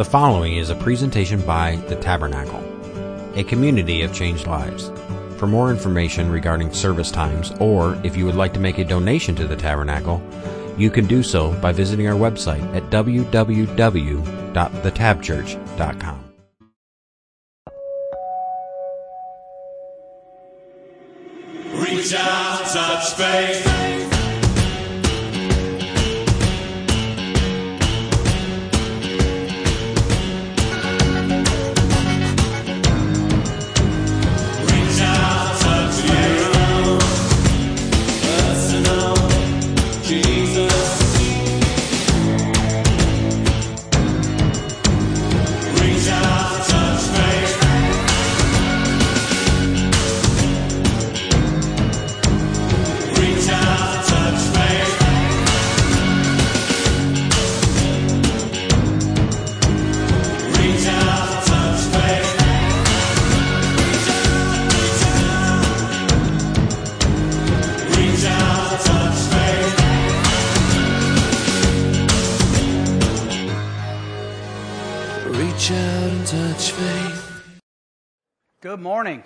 The following is a presentation by The Tabernacle, a community of changed lives. For more information regarding service times, or if you would like to make a donation to the Tabernacle, you can do so by visiting our website at www.thetabchurch.com. Reach out, touch faith. Reach out and touch faith. Good morning.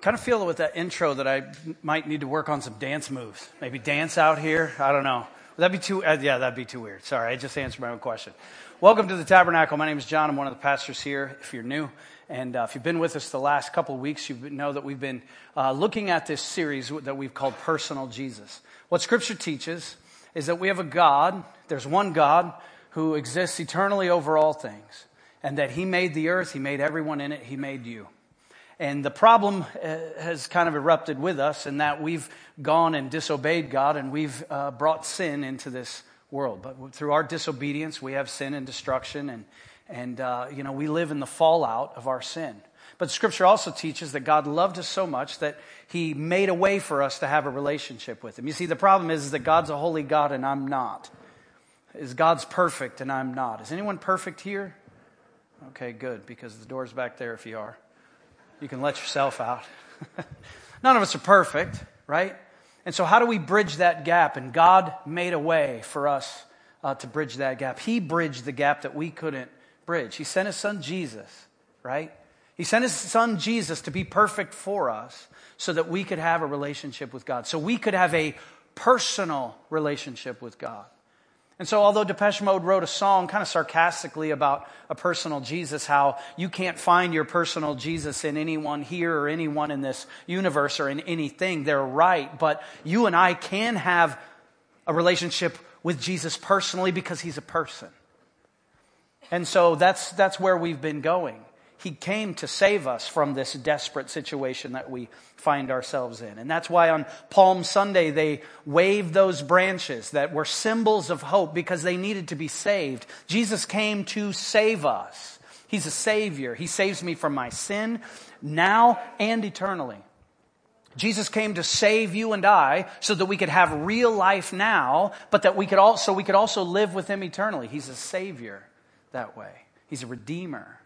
Kind of feel with that intro that I might need to work on some dance moves. Maybe dance out here. I don't know. Would that be too? Uh, yeah, that'd be too weird. Sorry, I just answered my own question. Welcome to the Tabernacle. My name is John. I'm one of the pastors here. If you're new, and uh, if you've been with us the last couple of weeks, you know that we've been uh, looking at this series that we've called Personal Jesus. What Scripture teaches is that we have a God. There's one God who exists eternally over all things, and that He made the earth. He made everyone in it. He made you. And the problem uh, has kind of erupted with us in that we've gone and disobeyed God and we've uh, brought sin into this world. But through our disobedience, we have sin and destruction, and, and uh, you know, we live in the fallout of our sin. But Scripture also teaches that God loved us so much that He made a way for us to have a relationship with Him. You see, the problem is, is that God's a holy God and I'm not. Is God's perfect and I'm not? Is anyone perfect here? Okay, good, because the door's back there if you are. You can let yourself out. None of us are perfect, right? And so, how do we bridge that gap? And God made a way for us uh, to bridge that gap. He bridged the gap that we couldn't bridge. He sent His Son Jesus, right? He sent His Son Jesus to be perfect for us so that we could have a relationship with God, so we could have a personal relationship with God. And so, although Depeche Mode wrote a song kind of sarcastically about a personal Jesus, how you can't find your personal Jesus in anyone here or anyone in this universe or in anything, they're right. But you and I can have a relationship with Jesus personally because he's a person. And so that's, that's where we've been going. He came to save us from this desperate situation that we find ourselves in. And that's why on Palm Sunday they waved those branches that were symbols of hope because they needed to be saved. Jesus came to save us. He's a savior. He saves me from my sin now and eternally. Jesus came to save you and I so that we could have real life now, but that we could also, we could also live with him eternally. He's a savior that way. He's a redeemer.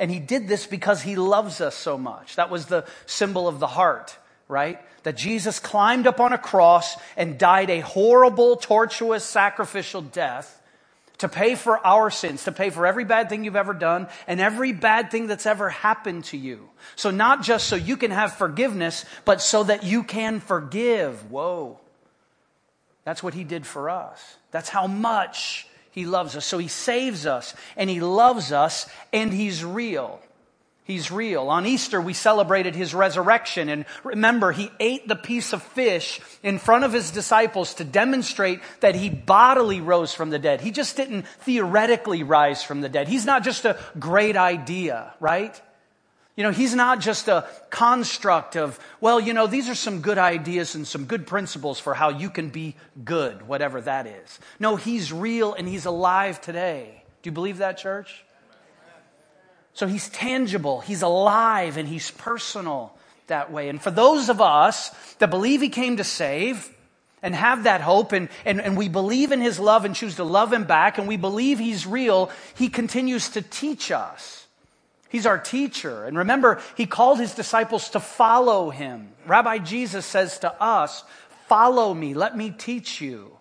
And he did this because he loves us so much. That was the symbol of the heart, right? That Jesus climbed up on a cross and died a horrible, tortuous, sacrificial death to pay for our sins, to pay for every bad thing you've ever done and every bad thing that's ever happened to you. So not just so you can have forgiveness, but so that you can forgive. Whoa. That's what he did for us. That's how much he loves us. So he saves us and he loves us and he's real. He's real. On Easter, we celebrated his resurrection. And remember, he ate the piece of fish in front of his disciples to demonstrate that he bodily rose from the dead. He just didn't theoretically rise from the dead. He's not just a great idea, right? You know, he's not just a construct of, well, you know, these are some good ideas and some good principles for how you can be good, whatever that is. No, he's real and he's alive today. Do you believe that, church? So he's tangible, he's alive, and he's personal that way. And for those of us that believe he came to save, and have that hope and, and, and we believe in his love and choose to love him back and we believe he's real, he continues to teach us. He's our teacher. And remember, he called his disciples to follow him. Rabbi Jesus says to us, Follow me, let me teach you.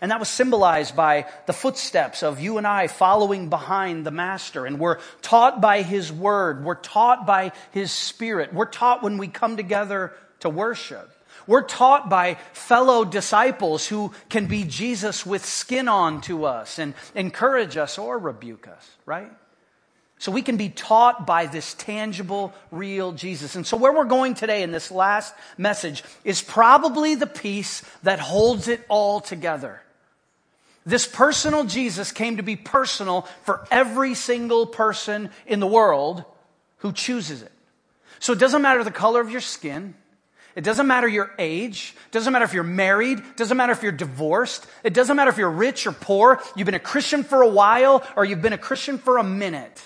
And that was symbolized by the footsteps of you and I following behind the Master. And we're taught by His Word. We're taught by His Spirit. We're taught when we come together to worship. We're taught by fellow disciples who can be Jesus with skin on to us and encourage us or rebuke us, right? So we can be taught by this tangible, real Jesus. And so where we're going today in this last message is probably the piece that holds it all together. This personal Jesus came to be personal for every single person in the world who chooses it. So it doesn't matter the color of your skin. It doesn't matter your age. It doesn't matter if you're married. It doesn't matter if you're divorced. It doesn't matter if you're rich or poor. You've been a Christian for a while or you've been a Christian for a minute.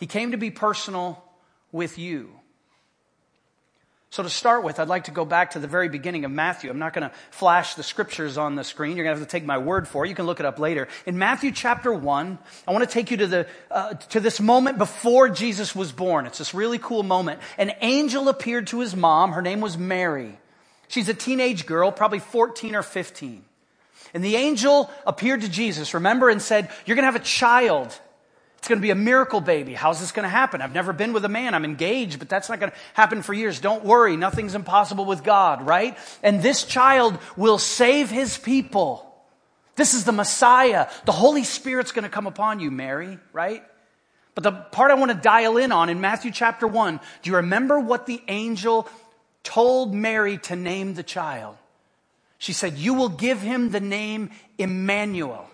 He came to be personal with you. So, to start with, I'd like to go back to the very beginning of Matthew. I'm not going to flash the scriptures on the screen. You're going to have to take my word for it. You can look it up later. In Matthew chapter 1, I want to take you to, the, uh, to this moment before Jesus was born. It's this really cool moment. An angel appeared to his mom. Her name was Mary. She's a teenage girl, probably 14 or 15. And the angel appeared to Jesus, remember, and said, You're going to have a child it's going to be a miracle baby. How's this going to happen? I've never been with a man. I'm engaged, but that's not going to happen for years. Don't worry. Nothing's impossible with God, right? And this child will save his people. This is the Messiah. The Holy Spirit's going to come upon you, Mary, right? But the part I want to dial in on in Matthew chapter 1, do you remember what the angel told Mary to name the child? She said, You will give him the name Emmanuel,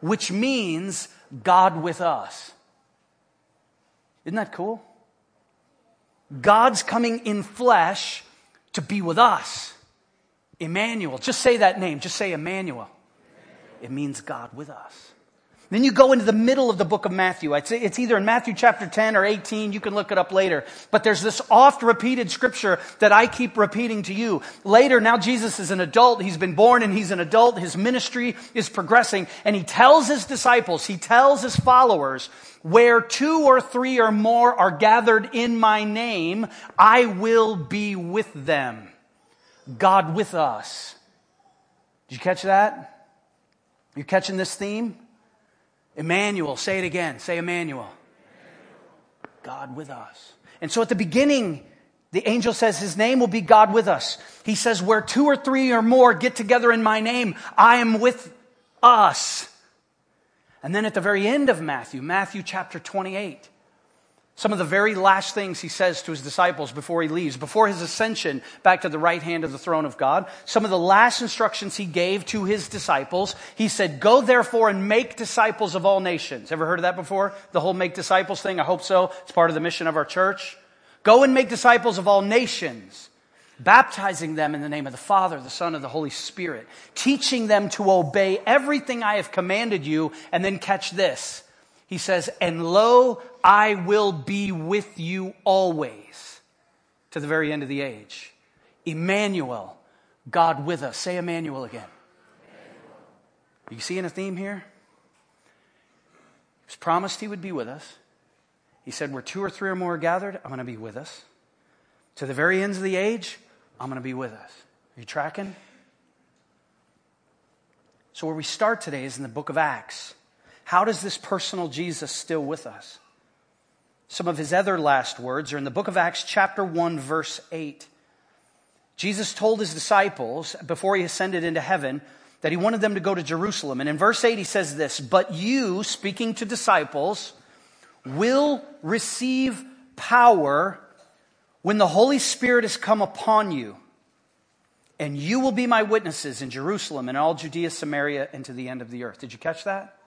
which means God with us. Isn't that cool? God's coming in flesh to be with us. Emmanuel. Just say that name. Just say Emmanuel. It means God with us. Then you go into the middle of the book of Matthew. It's either in Matthew chapter 10 or 18. You can look it up later. But there's this oft repeated scripture that I keep repeating to you. Later, now Jesus is an adult. He's been born and he's an adult. His ministry is progressing. And he tells his disciples, he tells his followers, where two or three or more are gathered in my name, I will be with them. God with us. Did you catch that? You catching this theme? Emmanuel, say it again. Say Emmanuel. God with us. And so at the beginning, the angel says his name will be God with us. He says, where two or three or more get together in my name, I am with us. And then at the very end of Matthew, Matthew chapter 28, some of the very last things he says to his disciples before he leaves, before his ascension back to the right hand of the throne of God, some of the last instructions he gave to his disciples, he said, Go therefore and make disciples of all nations. Ever heard of that before? The whole make disciples thing? I hope so. It's part of the mission of our church. Go and make disciples of all nations, baptizing them in the name of the Father, the Son, and the Holy Spirit, teaching them to obey everything I have commanded you, and then catch this he says, And lo, I will be with you always to the very end of the age. Emmanuel, God with us. Say Emmanuel again. Are you seeing a theme here? He was promised he would be with us. He said, Where two or three or more are gathered, I'm going to be with us. To the very ends of the age, I'm going to be with us. Are you tracking? So, where we start today is in the book of Acts. How does this personal Jesus still with us? Some of his other last words are in the book of Acts, chapter 1, verse 8. Jesus told his disciples before he ascended into heaven that he wanted them to go to Jerusalem. And in verse 8, he says this But you, speaking to disciples, will receive power when the Holy Spirit has come upon you. And you will be my witnesses in Jerusalem and all Judea, Samaria, and to the end of the earth. Did you catch that?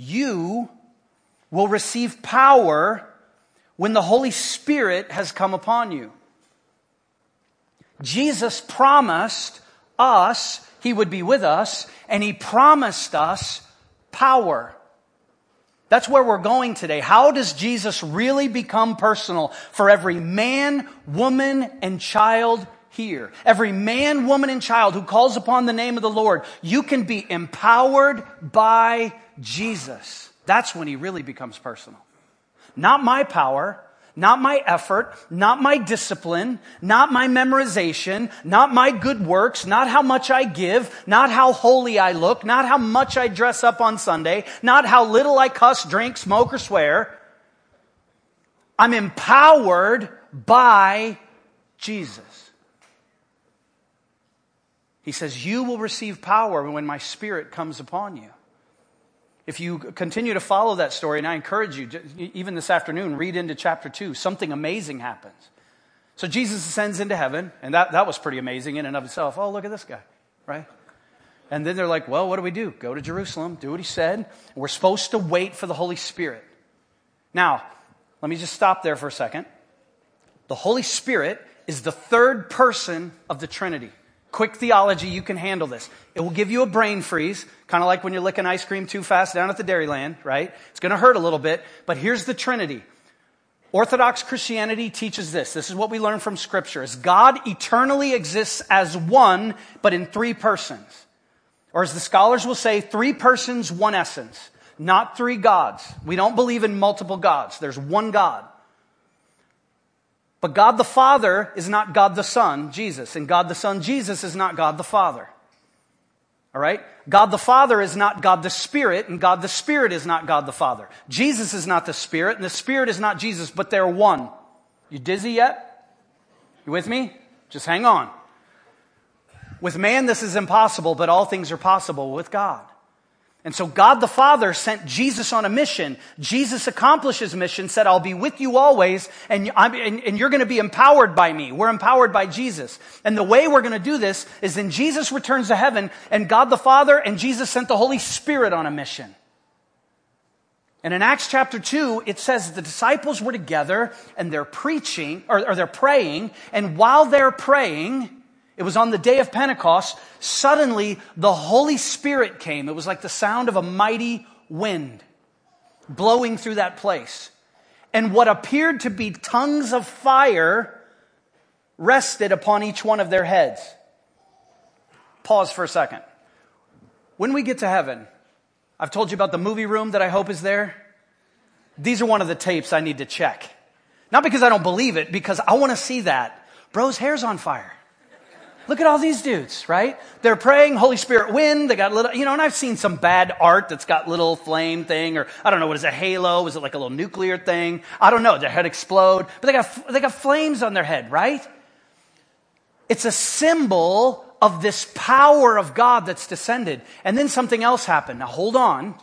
You will receive power when the Holy Spirit has come upon you. Jesus promised us he would be with us, and he promised us power. That's where we're going today. How does Jesus really become personal for every man, woman, and child here? Every man, woman, and child who calls upon the name of the Lord, you can be empowered by Jesus. That's when he really becomes personal. Not my power, not my effort, not my discipline, not my memorization, not my good works, not how much I give, not how holy I look, not how much I dress up on Sunday, not how little I cuss, drink, smoke, or swear. I'm empowered by Jesus. He says, You will receive power when my spirit comes upon you. If you continue to follow that story, and I encourage you, even this afternoon, read into chapter 2, something amazing happens. So Jesus ascends into heaven, and that, that was pretty amazing in and of itself. Oh, look at this guy, right? And then they're like, well, what do we do? Go to Jerusalem, do what he said. We're supposed to wait for the Holy Spirit. Now, let me just stop there for a second. The Holy Spirit is the third person of the Trinity. Quick theology, you can handle this. It will give you a brain freeze, kind of like when you're licking ice cream too fast down at the Dairyland, right? It's going to hurt a little bit, but here's the Trinity. Orthodox Christianity teaches this. This is what we learn from scripture is God eternally exists as one, but in three persons. Or as the scholars will say, three persons, one essence. Not three gods. We don't believe in multiple gods. There's one God. But God the Father is not God the Son, Jesus, and God the Son, Jesus, is not God the Father. All right? God the Father is not God the Spirit, and God the Spirit is not God the Father. Jesus is not the Spirit, and the Spirit is not Jesus, but they're one. You dizzy yet? You with me? Just hang on. With man, this is impossible, but all things are possible with God. And so God the Father sent Jesus on a mission. Jesus accomplished his mission, said, I'll be with you always, and, and, and you're going to be empowered by me. We're empowered by Jesus. And the way we're going to do this is then Jesus returns to heaven, and God the Father and Jesus sent the Holy Spirit on a mission. And in Acts chapter 2, it says the disciples were together and they're preaching, or, or they're praying, and while they're praying, it was on the day of Pentecost. Suddenly, the Holy Spirit came. It was like the sound of a mighty wind blowing through that place. And what appeared to be tongues of fire rested upon each one of their heads. Pause for a second. When we get to heaven, I've told you about the movie room that I hope is there. These are one of the tapes I need to check. Not because I don't believe it, because I want to see that. Bro's hair's on fire. Look at all these dudes, right? They're praying, Holy Spirit wind. They got little, you know, and I've seen some bad art that's got little flame thing, or I don't know, what is a halo? Is it like a little nuclear thing? I don't know. Their head explode, but they got, they got flames on their head, right? It's a symbol of this power of God that's descended. And then something else happened. Now hold on.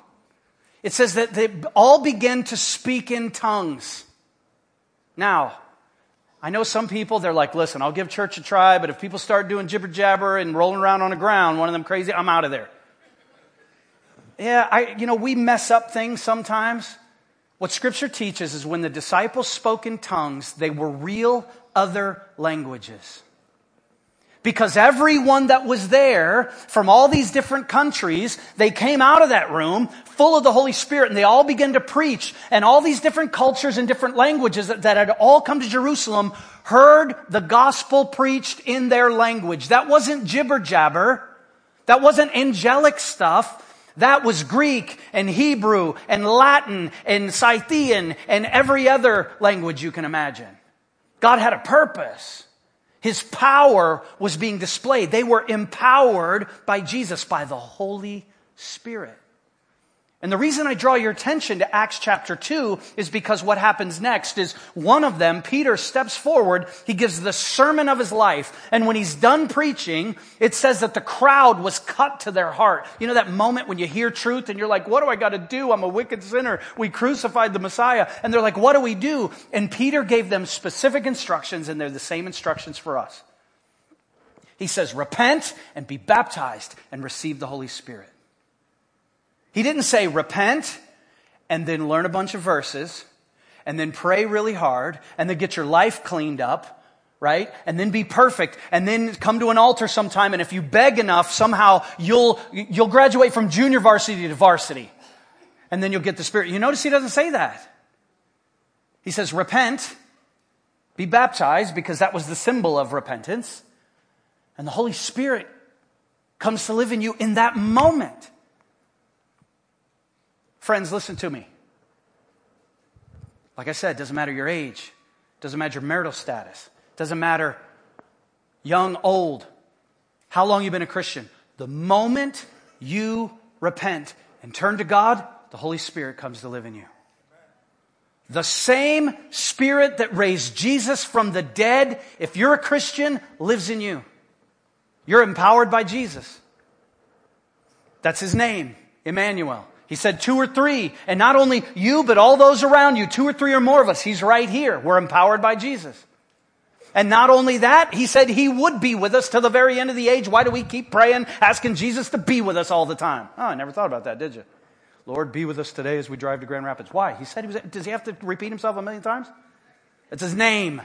It says that they all began to speak in tongues. Now, I know some people, they're like, listen, I'll give church a try, but if people start doing jibber jabber and rolling around on the ground, one of them crazy, I'm out of there. Yeah, I, you know, we mess up things sometimes. What scripture teaches is when the disciples spoke in tongues, they were real other languages. Because everyone that was there from all these different countries, they came out of that room full of the Holy Spirit and they all began to preach. And all these different cultures and different languages that, that had all come to Jerusalem heard the gospel preached in their language. That wasn't jibber jabber. That wasn't angelic stuff. That was Greek and Hebrew and Latin and Scythian and every other language you can imagine. God had a purpose. His power was being displayed. They were empowered by Jesus, by the Holy Spirit. And the reason I draw your attention to Acts chapter 2 is because what happens next is one of them, Peter, steps forward. He gives the sermon of his life. And when he's done preaching, it says that the crowd was cut to their heart. You know that moment when you hear truth and you're like, what do I got to do? I'm a wicked sinner. We crucified the Messiah. And they're like, what do we do? And Peter gave them specific instructions and they're the same instructions for us. He says, repent and be baptized and receive the Holy Spirit. He didn't say repent and then learn a bunch of verses and then pray really hard and then get your life cleaned up, right? And then be perfect and then come to an altar sometime and if you beg enough, somehow you'll, you'll graduate from junior varsity to varsity. And then you'll get the Spirit. You notice he doesn't say that. He says repent, be baptized because that was the symbol of repentance. And the Holy Spirit comes to live in you in that moment. Friends, listen to me. Like I said, it doesn't matter your age, Doesn't matter your marital status. Doesn't matter young, old. How long you've been a Christian. The moment you repent and turn to God, the Holy Spirit comes to live in you. The same Spirit that raised Jesus from the dead, if you're a Christian, lives in you. You're empowered by Jesus. That's his name, Emmanuel. He said two or three, and not only you, but all those around you, two or three or more of us. He's right here. We're empowered by Jesus. And not only that, he said he would be with us to the very end of the age. Why do we keep praying, asking Jesus to be with us all the time? Oh, I never thought about that, did you? Lord, be with us today as we drive to Grand Rapids. Why? He said he was, does he have to repeat himself a million times? It's his name.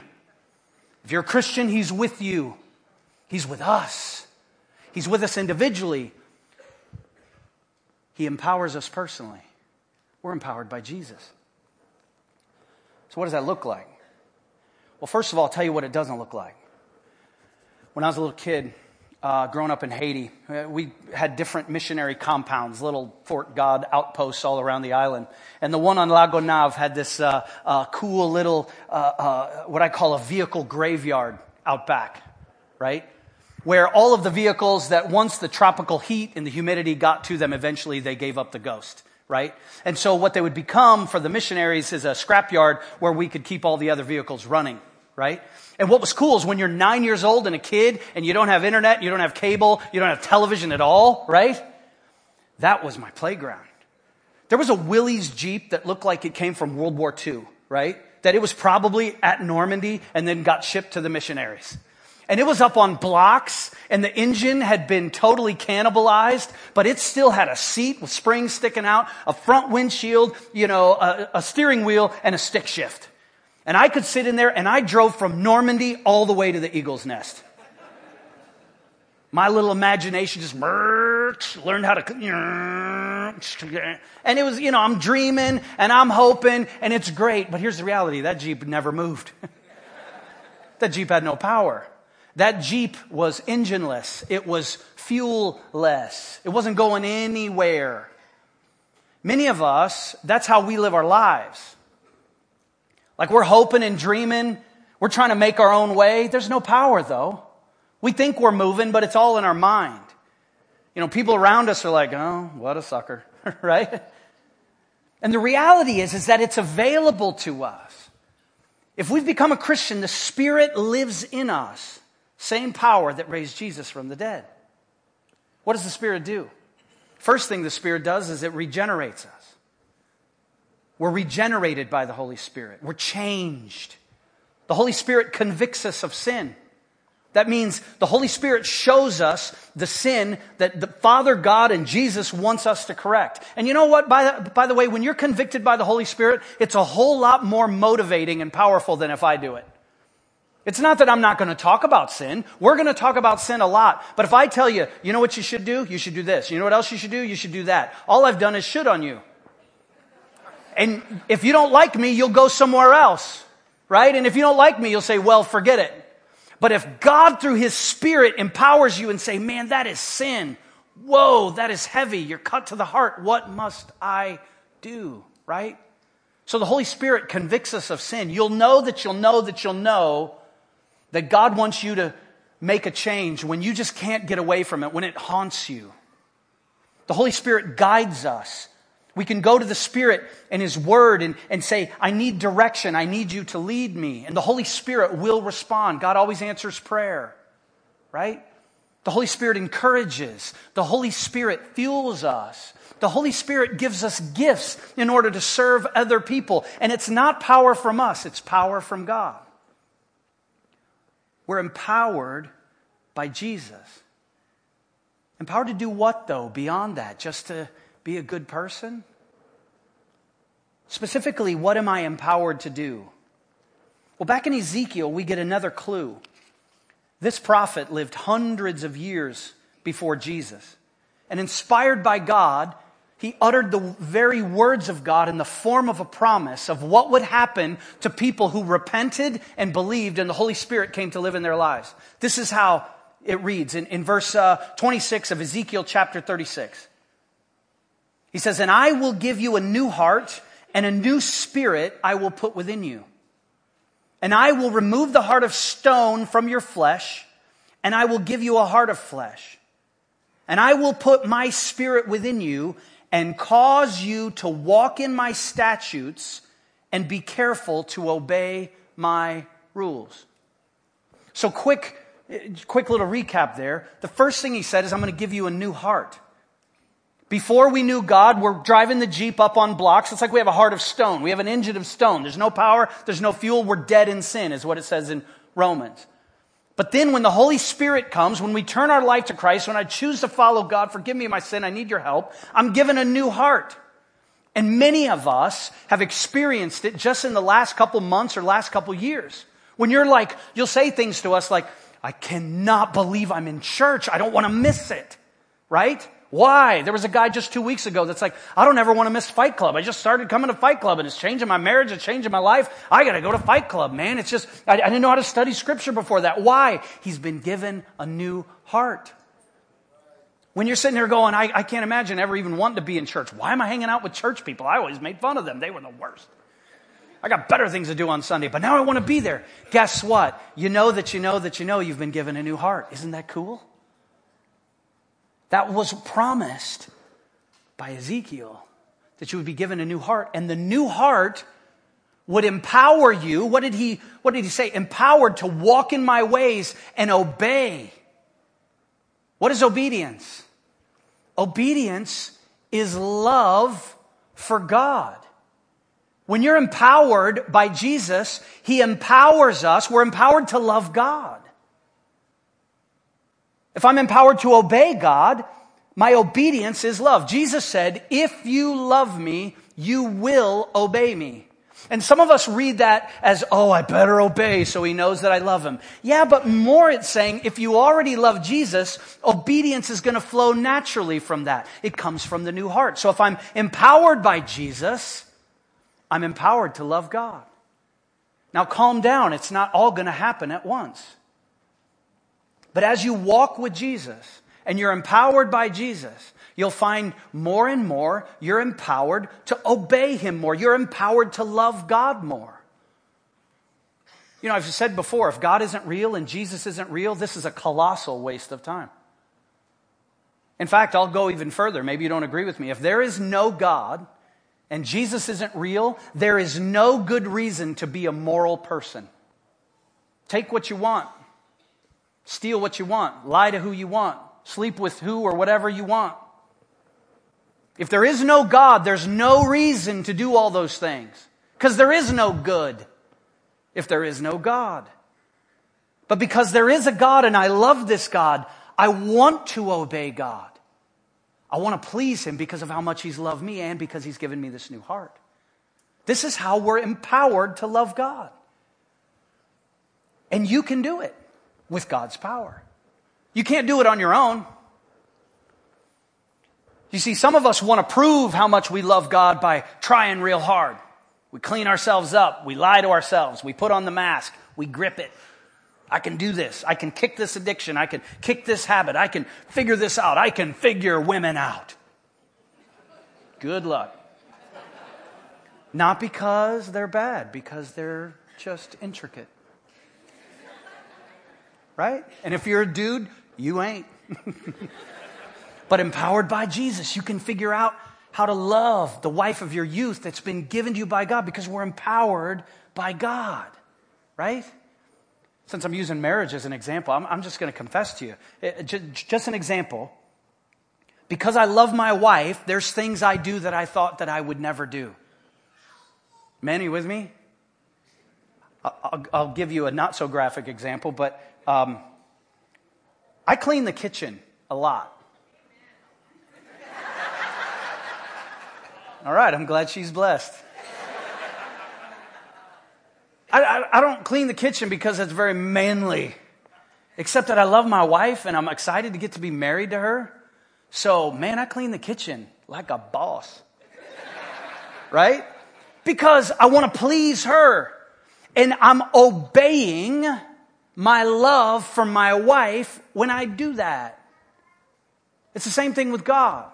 If you're a Christian, he's with you. He's with us. He's with us individually. He empowers us personally. We're empowered by Jesus. So, what does that look like? Well, first of all, I'll tell you what it doesn't look like. When I was a little kid, uh, growing up in Haiti, we had different missionary compounds, little Fort God outposts all around the island. And the one on La Gonave had this uh, uh, cool little, uh, uh, what I call a vehicle graveyard out back, right? Where all of the vehicles that once the tropical heat and the humidity got to them, eventually they gave up the ghost, right? And so what they would become for the missionaries is a scrapyard where we could keep all the other vehicles running right? And what was cool is when you're nine years old and a kid and you don't have internet, you don't have cable, you don't have television at all, right? That was my playground. There was a Willys Jeep that looked like it came from World War II, right? That it was probably at Normandy and then got shipped to the missionaries. And it was up on blocks and the engine had been totally cannibalized, but it still had a seat with springs sticking out, a front windshield, you know, a, a steering wheel and a stick shift. And I could sit in there and I drove from Normandy all the way to the Eagle's Nest. My little imagination just learned how to. And it was, you know, I'm dreaming and I'm hoping and it's great. But here's the reality that Jeep never moved. that Jeep had no power. That Jeep was engineless. It was fuelless. It wasn't going anywhere. Many of us, that's how we live our lives. Like we're hoping and dreaming. We're trying to make our own way. There's no power though. We think we're moving, but it's all in our mind. You know, people around us are like, oh, what a sucker, right? And the reality is, is that it's available to us. If we've become a Christian, the Spirit lives in us. Same power that raised Jesus from the dead. What does the Spirit do? First thing the Spirit does is it regenerates us. We're regenerated by the Holy Spirit. We're changed. The Holy Spirit convicts us of sin. That means the Holy Spirit shows us the sin that the Father God and Jesus wants us to correct. And you know what? By the, by the way, when you're convicted by the Holy Spirit, it's a whole lot more motivating and powerful than if I do it. It's not that I'm not going to talk about sin. We're going to talk about sin a lot. But if I tell you, you know what you should do? You should do this. You know what else you should do? You should do that. All I've done is should on you. And if you don't like me, you'll go somewhere else, right? And if you don't like me, you'll say, well, forget it. But if God through his spirit empowers you and say, man, that is sin. Whoa, that is heavy. You're cut to the heart. What must I do? Right? So the Holy Spirit convicts us of sin. You'll know that you'll know that you'll know that God wants you to make a change when you just can't get away from it, when it haunts you. The Holy Spirit guides us. We can go to the Spirit and His Word and, and say, I need direction. I need you to lead me. And the Holy Spirit will respond. God always answers prayer, right? The Holy Spirit encourages. The Holy Spirit fuels us. The Holy Spirit gives us gifts in order to serve other people. And it's not power from us, it's power from God. We're empowered by Jesus. Empowered to do what, though, beyond that? Just to be a good person? Specifically, what am I empowered to do? Well, back in Ezekiel, we get another clue. This prophet lived hundreds of years before Jesus. And inspired by God, he uttered the very words of God in the form of a promise of what would happen to people who repented and believed, and the Holy Spirit came to live in their lives. This is how it reads in, in verse uh, 26 of Ezekiel chapter 36. He says, And I will give you a new heart, and a new spirit I will put within you. And I will remove the heart of stone from your flesh, and I will give you a heart of flesh. And I will put my spirit within you and cause you to walk in my statutes and be careful to obey my rules. So quick, quick little recap there. The first thing he said is, I'm going to give you a new heart. Before we knew God, we're driving the Jeep up on blocks. It's like we have a heart of stone. We have an engine of stone. There's no power. There's no fuel. We're dead in sin is what it says in Romans. But then when the Holy Spirit comes, when we turn our life to Christ, when I choose to follow God, forgive me my sin, I need your help, I'm given a new heart. And many of us have experienced it just in the last couple months or last couple years. When you're like, you'll say things to us like, I cannot believe I'm in church. I don't want to miss it. Right? Why? There was a guy just two weeks ago that's like, I don't ever want to miss Fight Club. I just started coming to Fight Club and it's changing my marriage, it's changing my life. I got to go to Fight Club, man. It's just, I, I, didn't know how to study scripture before that. Why? He's been given a new heart. When you're sitting there going, I, I can't imagine ever even wanting to be in church. Why am I hanging out with church people? I always made fun of them. They were the worst. I got better things to do on Sunday, but now I want to be there. Guess what? You know that you know that you know you've been given a new heart. Isn't that cool? That was promised by Ezekiel that you would be given a new heart. And the new heart would empower you. What did he, what did he say? Empowered to walk in my ways and obey. What is obedience? Obedience is love for God. When you're empowered by Jesus, He empowers us. We're empowered to love God. If I'm empowered to obey God, my obedience is love. Jesus said, if you love me, you will obey me. And some of us read that as, oh, I better obey so he knows that I love him. Yeah, but more it's saying, if you already love Jesus, obedience is going to flow naturally from that. It comes from the new heart. So if I'm empowered by Jesus, I'm empowered to love God. Now calm down. It's not all going to happen at once. But as you walk with Jesus and you're empowered by Jesus, you'll find more and more you're empowered to obey Him more. You're empowered to love God more. You know, I've said before, if God isn't real and Jesus isn't real, this is a colossal waste of time. In fact, I'll go even further. Maybe you don't agree with me. If there is no God and Jesus isn't real, there is no good reason to be a moral person. Take what you want. Steal what you want, lie to who you want, sleep with who or whatever you want. If there is no God, there's no reason to do all those things because there is no good if there is no God. But because there is a God and I love this God, I want to obey God. I want to please Him because of how much He's loved me and because He's given me this new heart. This is how we're empowered to love God. And you can do it with God's power. You can't do it on your own. You see, some of us want to prove how much we love God by trying real hard. We clean ourselves up. We lie to ourselves. We put on the mask. We grip it. I can do this. I can kick this addiction. I can kick this habit. I can figure this out. I can figure women out. Good luck. Not because they're bad, because they're just intricate right? And if you're a dude, you ain't. but empowered by Jesus, you can figure out how to love the wife of your youth that's been given to you by God because we're empowered by God, right? Since I'm using marriage as an example, I'm, I'm just going to confess to you. Uh, uh, it, just, just an example. Because I love my wife, there's things I do that I thought that I would never do. Men, are you with me? I'll, I'll give you a not so graphic example, but um, I clean the kitchen a lot. All right, I'm glad she's blessed. I, I, I, don't clean the kitchen because it's very manly, except that I love my wife and I'm excited to get to be married to her. So, man, I clean the kitchen like a boss. right? Because I want to please her. And I'm obeying my love for my wife when I do that. It's the same thing with God.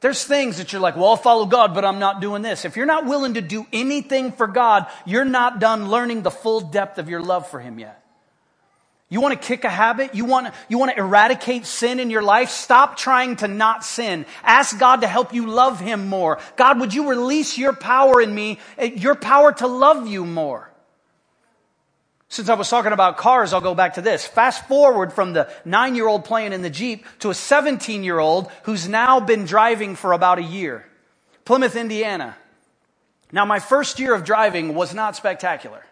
There's things that you're like, well, I'll follow God, but I'm not doing this. If you're not willing to do anything for God, you're not done learning the full depth of your love for Him yet. You want to kick a habit? You want to, you want to eradicate sin in your life? Stop trying to not sin. Ask God to help you love Him more. God, would you release your power in me, eh, your power to love you more? Since I was talking about cars, I'll go back to this. Fast forward from the nine year old playing in the Jeep to a 17 year old who's now been driving for about a year. Plymouth, Indiana. Now, my first year of driving was not spectacular.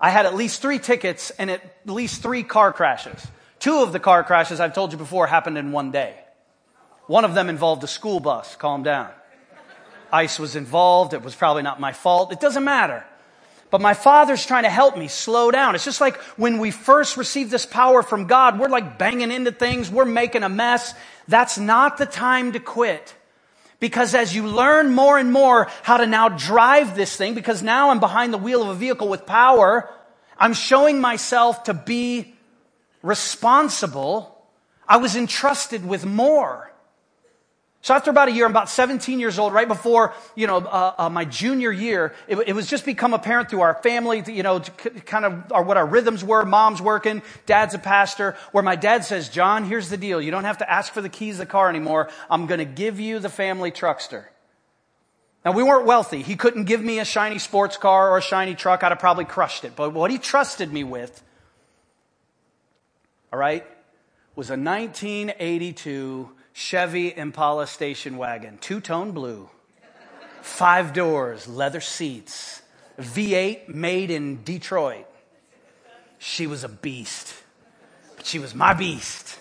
I had at least three tickets and at least three car crashes. Two of the car crashes, I've told you before, happened in one day. One of them involved a school bus. Calm down. Ice was involved. It was probably not my fault. It doesn't matter. But my father's trying to help me slow down. It's just like when we first receive this power from God, we're like banging into things, we're making a mess. That's not the time to quit. Because as you learn more and more how to now drive this thing, because now I'm behind the wheel of a vehicle with power, I'm showing myself to be responsible. I was entrusted with more. So after about a year, I'm about 17 years old, right before, you know, uh, uh, my junior year, it, it, was just become apparent through our family, you know, kind of our, what our rhythms were. Mom's working, dad's a pastor, where my dad says, John, here's the deal. You don't have to ask for the keys of the car anymore. I'm going to give you the family truckster. Now, we weren't wealthy. He couldn't give me a shiny sports car or a shiny truck. I'd have probably crushed it. But what he trusted me with, all right, was a 1982 Chevy Impala station wagon, two tone blue, five doors, leather seats, V8 made in Detroit. She was a beast, but she was my beast,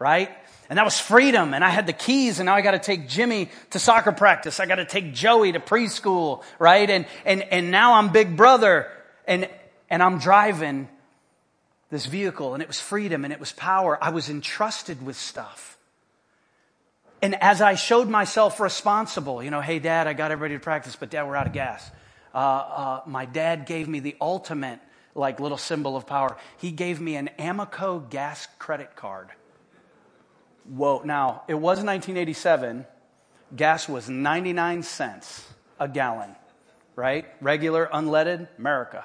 right? And that was freedom. And I had the keys and now I got to take Jimmy to soccer practice. I got to take Joey to preschool, right? And, and, and now I'm big brother and, and I'm driving this vehicle and it was freedom and it was power. I was entrusted with stuff. And as I showed myself responsible, you know, hey, dad, I got everybody to practice, but dad, we're out of gas. Uh, uh, my dad gave me the ultimate, like, little symbol of power. He gave me an Amoco gas credit card. Whoa. Now, it was 1987. Gas was 99 cents a gallon, right? Regular, unleaded, America.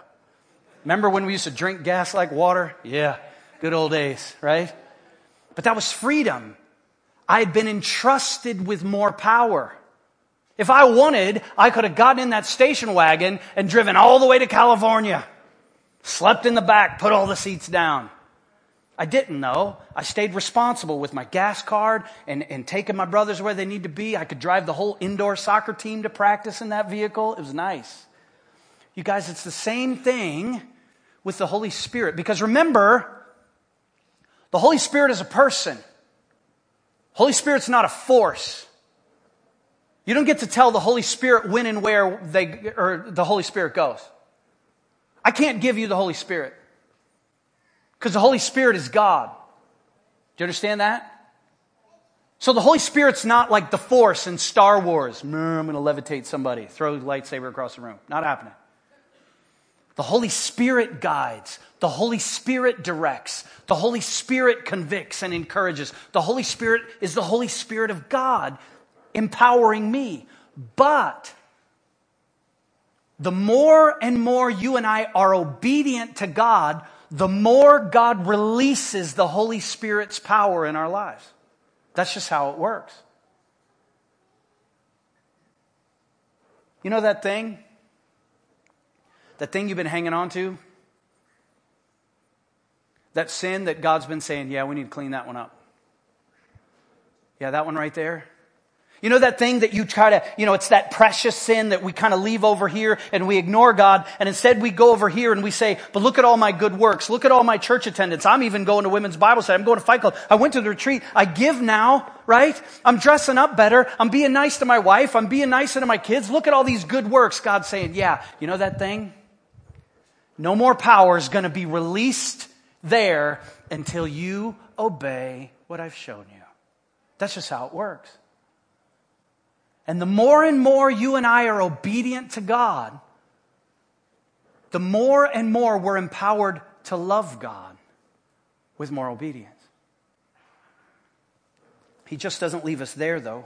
Remember when we used to drink gas like water? Yeah, good old days, right? But that was freedom. I had been entrusted with more power. If I wanted, I could have gotten in that station wagon and driven all the way to California, slept in the back, put all the seats down. I didn't though. I stayed responsible with my gas card and, and taking my brothers where they need to be. I could drive the whole indoor soccer team to practice in that vehicle. It was nice. You guys, it's the same thing with the Holy Spirit. Because remember, the Holy Spirit is a person. Holy Spirit's not a force. You don't get to tell the Holy Spirit when and where they, or the Holy Spirit goes. I can't give you the Holy Spirit. Because the Holy Spirit is God. Do you understand that? So the Holy Spirit's not like the force in Star Wars. Mmm, I'm going to levitate somebody, throw lightsaber across the room. Not happening. The Holy Spirit guides. The Holy Spirit directs. The Holy Spirit convicts and encourages. The Holy Spirit is the Holy Spirit of God empowering me. But the more and more you and I are obedient to God, the more God releases the Holy Spirit's power in our lives. That's just how it works. You know that thing that thing you've been hanging on to? That sin that God's been saying, yeah, we need to clean that one up. Yeah, that one right there. You know that thing that you try to, you know, it's that precious sin that we kind of leave over here and we ignore God and instead we go over here and we say, but look at all my good works. Look at all my church attendance. I'm even going to women's Bible study. I'm going to fight club. I went to the retreat. I give now, right? I'm dressing up better. I'm being nice to my wife. I'm being nice to my kids. Look at all these good works. God's saying, yeah, you know that thing? No more power is going to be released there until you obey what I've shown you. That's just how it works. And the more and more you and I are obedient to God, the more and more we're empowered to love God with more obedience. He just doesn't leave us there, though.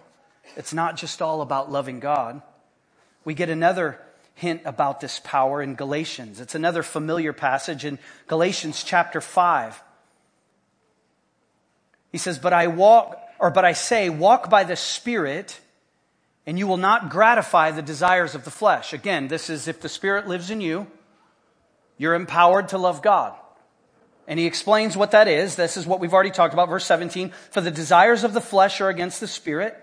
It's not just all about loving God. We get another hint about this power in Galatians. It's another familiar passage in Galatians chapter 5. He says, But I walk, or but I say, walk by the Spirit, and you will not gratify the desires of the flesh. Again, this is if the Spirit lives in you, you're empowered to love God. And he explains what that is. This is what we've already talked about, verse 17. For the desires of the flesh are against the Spirit,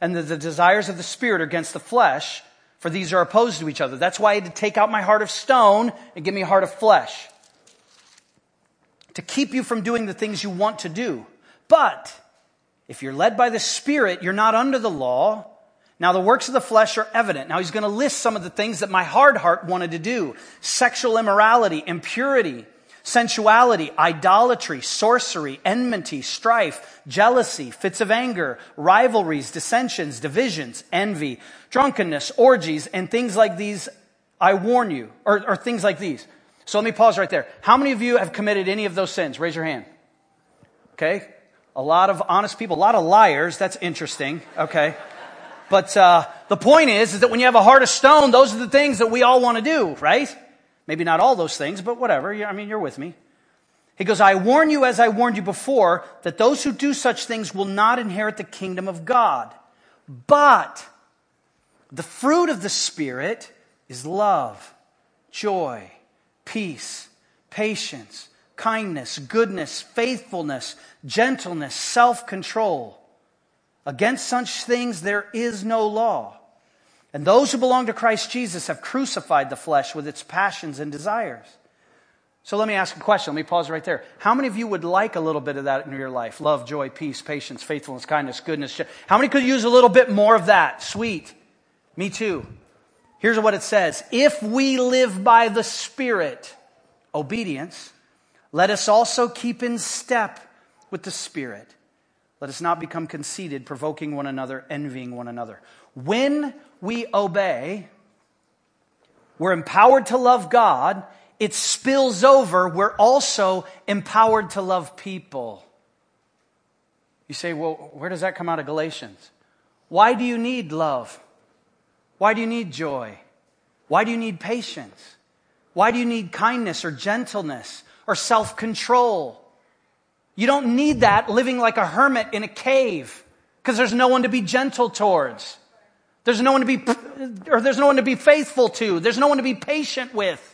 and the, the desires of the Spirit are against the flesh, for these are opposed to each other. That's why I had to take out my heart of stone and give me a heart of flesh. To keep you from doing the things you want to do. But if you're led by the Spirit, you're not under the law. Now, the works of the flesh are evident. Now, he's going to list some of the things that my hard heart wanted to do sexual immorality, impurity, sensuality, idolatry, sorcery, enmity, strife, jealousy, fits of anger, rivalries, dissensions, divisions, envy, drunkenness, orgies, and things like these. I warn you, or, or things like these. So let me pause right there. How many of you have committed any of those sins? Raise your hand. Okay. A lot of honest people, a lot of liars. That's interesting. Okay. But uh, the point is, is that when you have a heart of stone, those are the things that we all want to do, right? Maybe not all those things, but whatever. I mean, you're with me. He goes, I warn you, as I warned you before, that those who do such things will not inherit the kingdom of God. But the fruit of the Spirit is love, joy, peace, patience, kindness, goodness, faithfulness, gentleness, self control. Against such things there is no law. And those who belong to Christ Jesus have crucified the flesh with its passions and desires. So let me ask a question. Let me pause right there. How many of you would like a little bit of that in your life? Love, joy, peace, patience, faithfulness, kindness, goodness. How many could use a little bit more of that? Sweet. Me too. Here's what it says. If we live by the Spirit, obedience, let us also keep in step with the Spirit. Let us not become conceited, provoking one another, envying one another. When we obey, we're empowered to love God. It spills over. We're also empowered to love people. You say, well, where does that come out of Galatians? Why do you need love? Why do you need joy? Why do you need patience? Why do you need kindness or gentleness or self control? You don't need that living like a hermit in a cave because there's no one to be gentle towards. There's no one to be, or there's no one to be faithful to. There's no one to be patient with.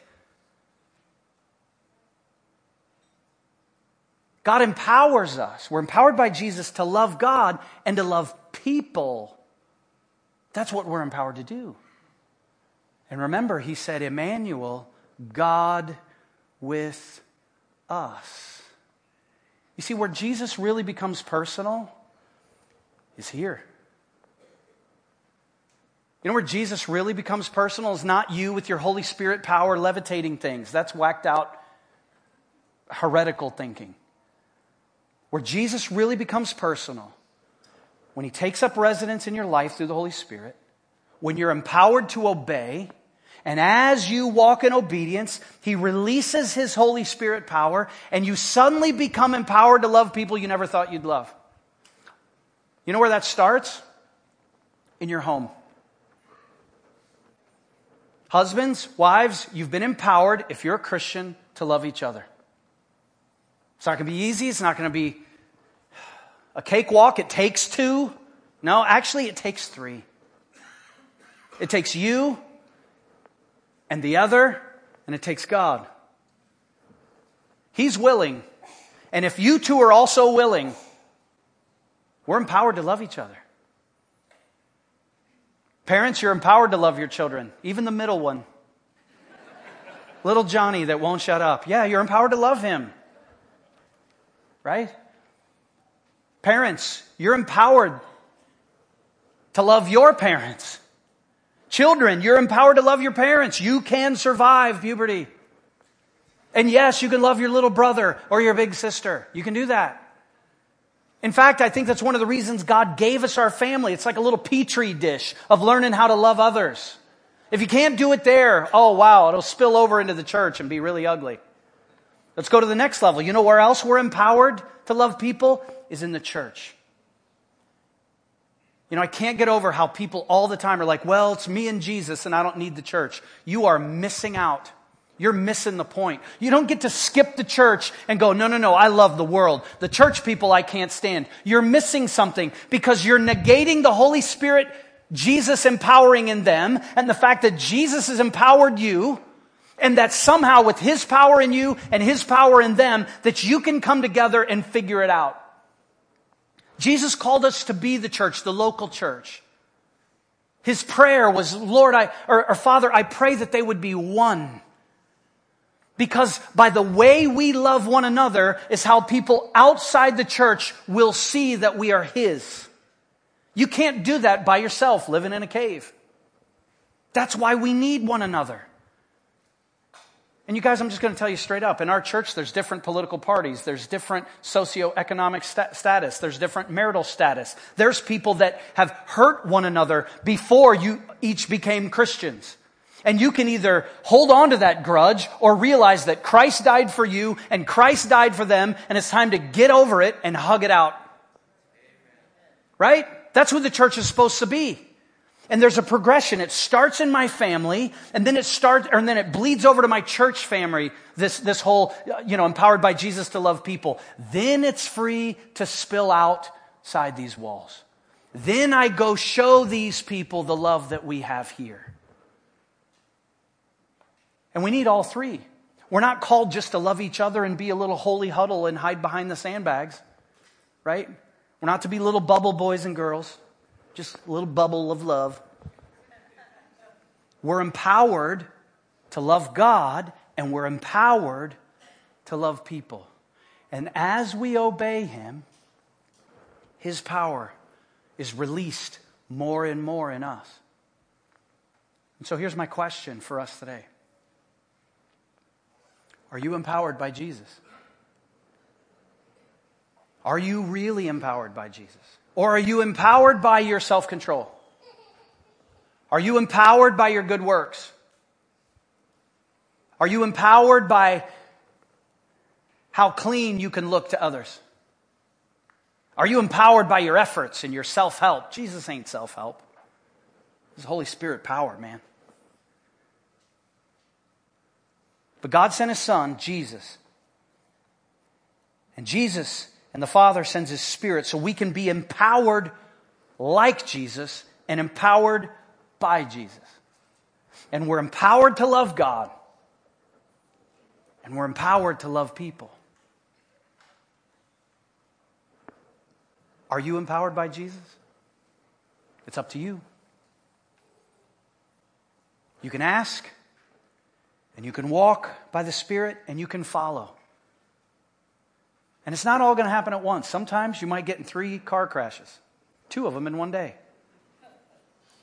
God empowers us. We're empowered by Jesus to love God and to love people. That's what we're empowered to do. And remember, he said, Emmanuel, God with us. You see, where Jesus really becomes personal is here. You know where Jesus really becomes personal is not you with your Holy Spirit power levitating things. That's whacked out heretical thinking. Where Jesus really becomes personal, when he takes up residence in your life through the Holy Spirit, when you're empowered to obey, and as you walk in obedience, he releases his Holy Spirit power, and you suddenly become empowered to love people you never thought you'd love. You know where that starts? In your home. Husbands, wives, you've been empowered, if you're a Christian, to love each other. It's not going to be easy. It's not going to be a cakewalk. It takes two. No, actually, it takes three. It takes you and the other, and it takes God. He's willing. And if you two are also willing, we're empowered to love each other. Parents, you're empowered to love your children, even the middle one. Little Johnny that won't shut up. Yeah, you're empowered to love him. Right? Parents, you're empowered to love your parents. Children, you're empowered to love your parents. You can survive puberty. And yes, you can love your little brother or your big sister. You can do that. In fact, I think that's one of the reasons God gave us our family. It's like a little petri dish of learning how to love others. If you can't do it there, oh wow, it'll spill over into the church and be really ugly. Let's go to the next level. You know where else we're empowered to love people? Is in the church. You know, I can't get over how people all the time are like, well, it's me and Jesus and I don't need the church. You are missing out. You're missing the point. You don't get to skip the church and go, no, no, no, I love the world. The church people I can't stand. You're missing something because you're negating the Holy Spirit, Jesus empowering in them, and the fact that Jesus has empowered you, and that somehow with His power in you and His power in them, that you can come together and figure it out. Jesus called us to be the church, the local church. His prayer was, Lord, I, or, or Father, I pray that they would be one because by the way we love one another is how people outside the church will see that we are His. You can't do that by yourself living in a cave. That's why we need one another. And you guys, I'm just going to tell you straight up. In our church, there's different political parties. There's different socioeconomic sta- status. There's different marital status. There's people that have hurt one another before you each became Christians. And you can either hold on to that grudge or realize that Christ died for you and Christ died for them and it's time to get over it and hug it out. Right? That's what the church is supposed to be. And there's a progression. It starts in my family and then it starts, and then it bleeds over to my church family. This, this whole, you know, empowered by Jesus to love people. Then it's free to spill outside these walls. Then I go show these people the love that we have here. And we need all three. We're not called just to love each other and be a little holy huddle and hide behind the sandbags, right? We're not to be little bubble boys and girls, just a little bubble of love. We're empowered to love God and we're empowered to love people. And as we obey Him, His power is released more and more in us. And so here's my question for us today. Are you empowered by Jesus? Are you really empowered by Jesus? Or are you empowered by your self control? Are you empowered by your good works? Are you empowered by how clean you can look to others? Are you empowered by your efforts and your self help? Jesus ain't self help. It's Holy Spirit power, man. But God sent his son, Jesus. And Jesus and the Father sends his Spirit so we can be empowered like Jesus and empowered by Jesus. And we're empowered to love God. And we're empowered to love people. Are you empowered by Jesus? It's up to you. You can ask. And you can walk by the Spirit and you can follow. And it's not all going to happen at once. Sometimes you might get in three car crashes, two of them in one day.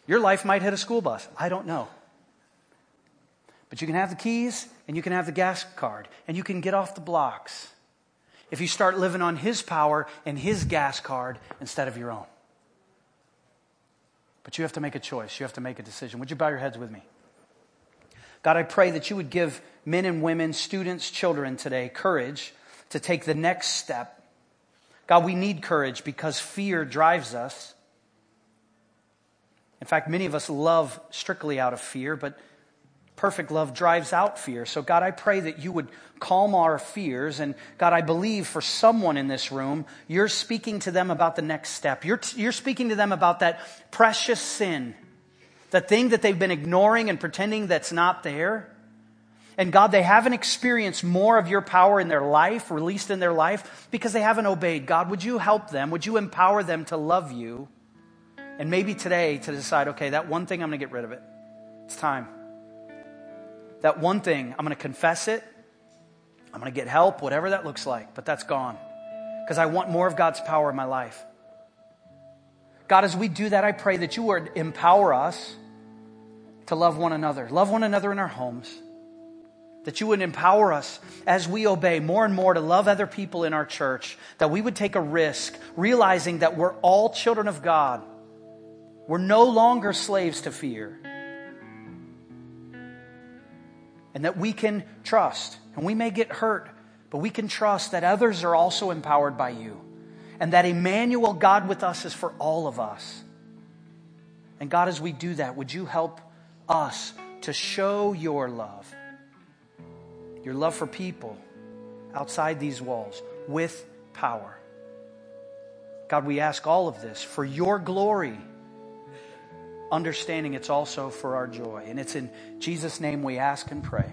Your life might hit a school bus. I don't know. But you can have the keys and you can have the gas card and you can get off the blocks if you start living on His power and His gas card instead of your own. But you have to make a choice. You have to make a decision. Would you bow your heads with me? God, I pray that you would give men and women, students, children today courage to take the next step. God, we need courage because fear drives us. In fact, many of us love strictly out of fear, but perfect love drives out fear. So, God, I pray that you would calm our fears. And, God, I believe for someone in this room, you're speaking to them about the next step. You're, you're speaking to them about that precious sin the thing that they've been ignoring and pretending that's not there. And God, they haven't experienced more of your power in their life, released in their life, because they haven't obeyed. God, would you help them? Would you empower them to love you? And maybe today to decide, okay, that one thing, I'm going to get rid of it. It's time. That one thing, I'm going to confess it. I'm going to get help, whatever that looks like, but that's gone. Because I want more of God's power in my life. God, as we do that, I pray that you would empower us to love one another, love one another in our homes. That you would empower us as we obey more and more to love other people in our church, that we would take a risk, realizing that we're all children of God. We're no longer slaves to fear. And that we can trust. And we may get hurt, but we can trust that others are also empowered by you. And that Emmanuel, God with us, is for all of us. And God, as we do that, would you help us to show your love, your love for people outside these walls with power? God, we ask all of this for your glory, understanding it's also for our joy. And it's in Jesus' name we ask and pray.